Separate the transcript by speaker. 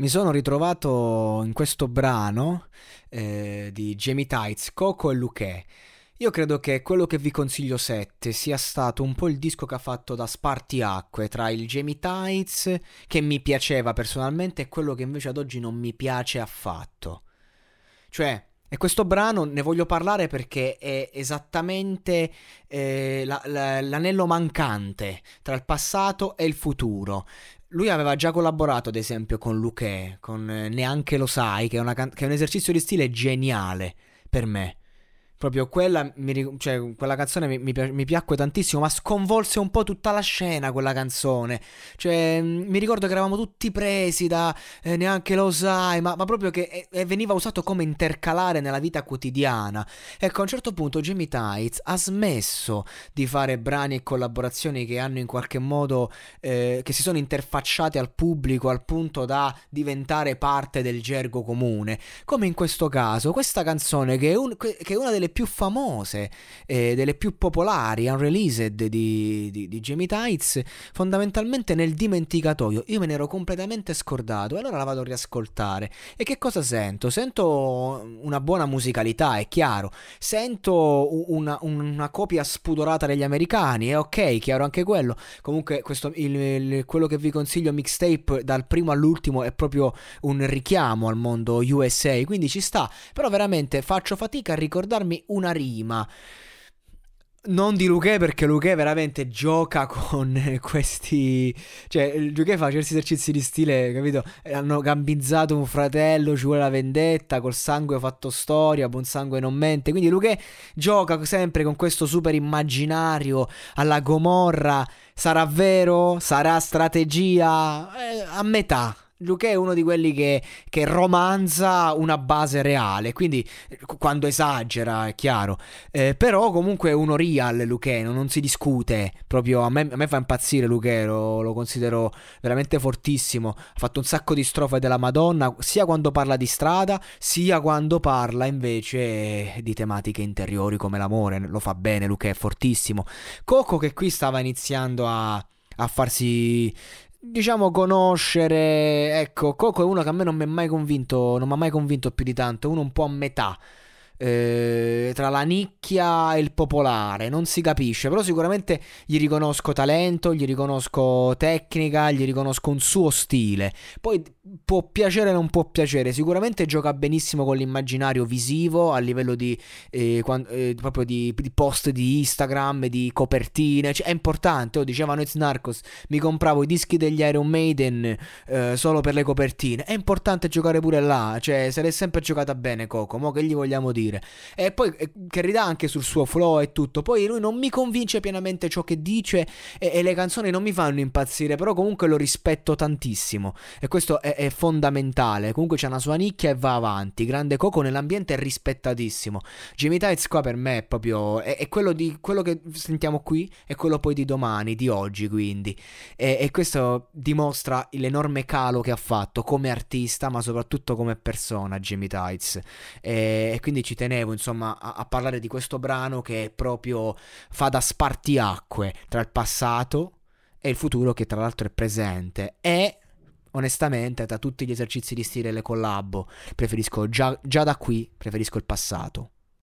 Speaker 1: Mi sono ritrovato in questo brano eh, di Jamie Tights, Coco e Luque. Io credo che quello che vi consiglio 7 sia stato un po' il disco che ha fatto da spartiacque tra il Jamie Tights, che mi piaceva personalmente, e quello che invece ad oggi non mi piace affatto. Cioè, e questo brano ne voglio parlare perché è esattamente eh, la- la- l'anello mancante tra il passato e il futuro. Lui aveva già collaborato, ad esempio, con Luque, con eh, Neanche lo sai, che è, can- che è un esercizio di stile geniale per me. Proprio quella, mi cioè, quella canzone mi, mi mi piacque tantissimo, ma sconvolse un po' tutta la scena quella canzone. Cioè, mi ricordo che eravamo tutti presi da eh, neanche lo sai, ma, ma proprio che eh, veniva usato come intercalare nella vita quotidiana. Ecco, a un certo punto Jamie Tights ha smesso di fare brani e collaborazioni che hanno in qualche modo, eh, che si sono interfacciati al pubblico al punto da diventare parte del gergo comune. Come in questo caso, questa canzone che è, un- che è una delle più famose, eh, delle più popolari, unreleased di, di, di Jamie Tights, fondamentalmente nel dimenticatoio. Io me ne ero completamente scordato e allora la vado a riascoltare. E che cosa sento? Sento una buona musicalità, è chiaro. Sento una, una copia spudorata degli americani, è ok, chiaro anche quello. Comunque, questo, il- il- quello che vi consiglio mixtape dal primo all'ultimo è proprio un richiamo al mondo USA, quindi ci sta. Però veramente faccio fatica a ricordarmi una rima. Non di Luque perché Luque veramente gioca con questi... Cioè, Luque fa certi esercizi di stile, capito? Eh, Hanno gambizzato un fratello, ci vuole la vendetta, col sangue fatto storia, buon sangue non mente. Quindi Luque gioca sempre con questo super immaginario alla Gomorra. Sarà vero? Sarà strategia? Eh, a metà. Luque è uno di quelli che, che romanza una base reale, quindi eh, quando esagera è chiaro, Eh, però comunque è uno real Luque, non, non si discute, proprio a me, a me fa impazzire Luque, lo, lo considero veramente fortissimo, ha fatto un sacco di strofe della Madonna, sia quando parla di strada, sia quando parla invece di tematiche interiori come l'amore, lo fa bene Luque, è fortissimo. Coco che qui stava iniziando a, a farsi Diciamo conoscere, ecco, Coco è uno che a me non mi ha mai convinto, non mi ha mai convinto più di tanto, uno un po' a metà eh, tra la nicchia e il popolare, non si capisce, però sicuramente gli riconosco talento, gli riconosco tecnica, gli riconosco un suo stile. Poi può piacere o non può piacere, sicuramente gioca benissimo con l'immaginario visivo a livello di eh, quan- eh, proprio di, di post di Instagram, di copertine, cioè, è importante, oh, dicevano It's Narcos, mi compravo i dischi degli Iron Maiden eh, solo per le copertine, è importante giocare pure là, cioè se l'è sempre giocata bene Coco, mo che gli vogliamo dire? E poi eh, che ridà anche sul suo flow e tutto, poi lui non mi convince pienamente ciò che dice e, e le canzoni non mi fanno impazzire, però comunque lo rispetto tantissimo. E questo è, è fondamentale, comunque c'è una sua nicchia e va avanti, grande Coco nell'ambiente è rispettatissimo, Jimmy Tights qua per me è proprio, è, è quello, di, quello che sentiamo qui e quello poi di domani, di oggi quindi, e, e questo dimostra l'enorme calo che ha fatto come artista ma soprattutto come persona Jimmy Tights. E, e quindi ci tenevo insomma a, a parlare di questo brano che proprio fa da spartiacque tra il passato e il futuro che tra l'altro è presente. E onestamente tra tutti gli esercizi di stile le collabo preferisco già, già da qui preferisco il passato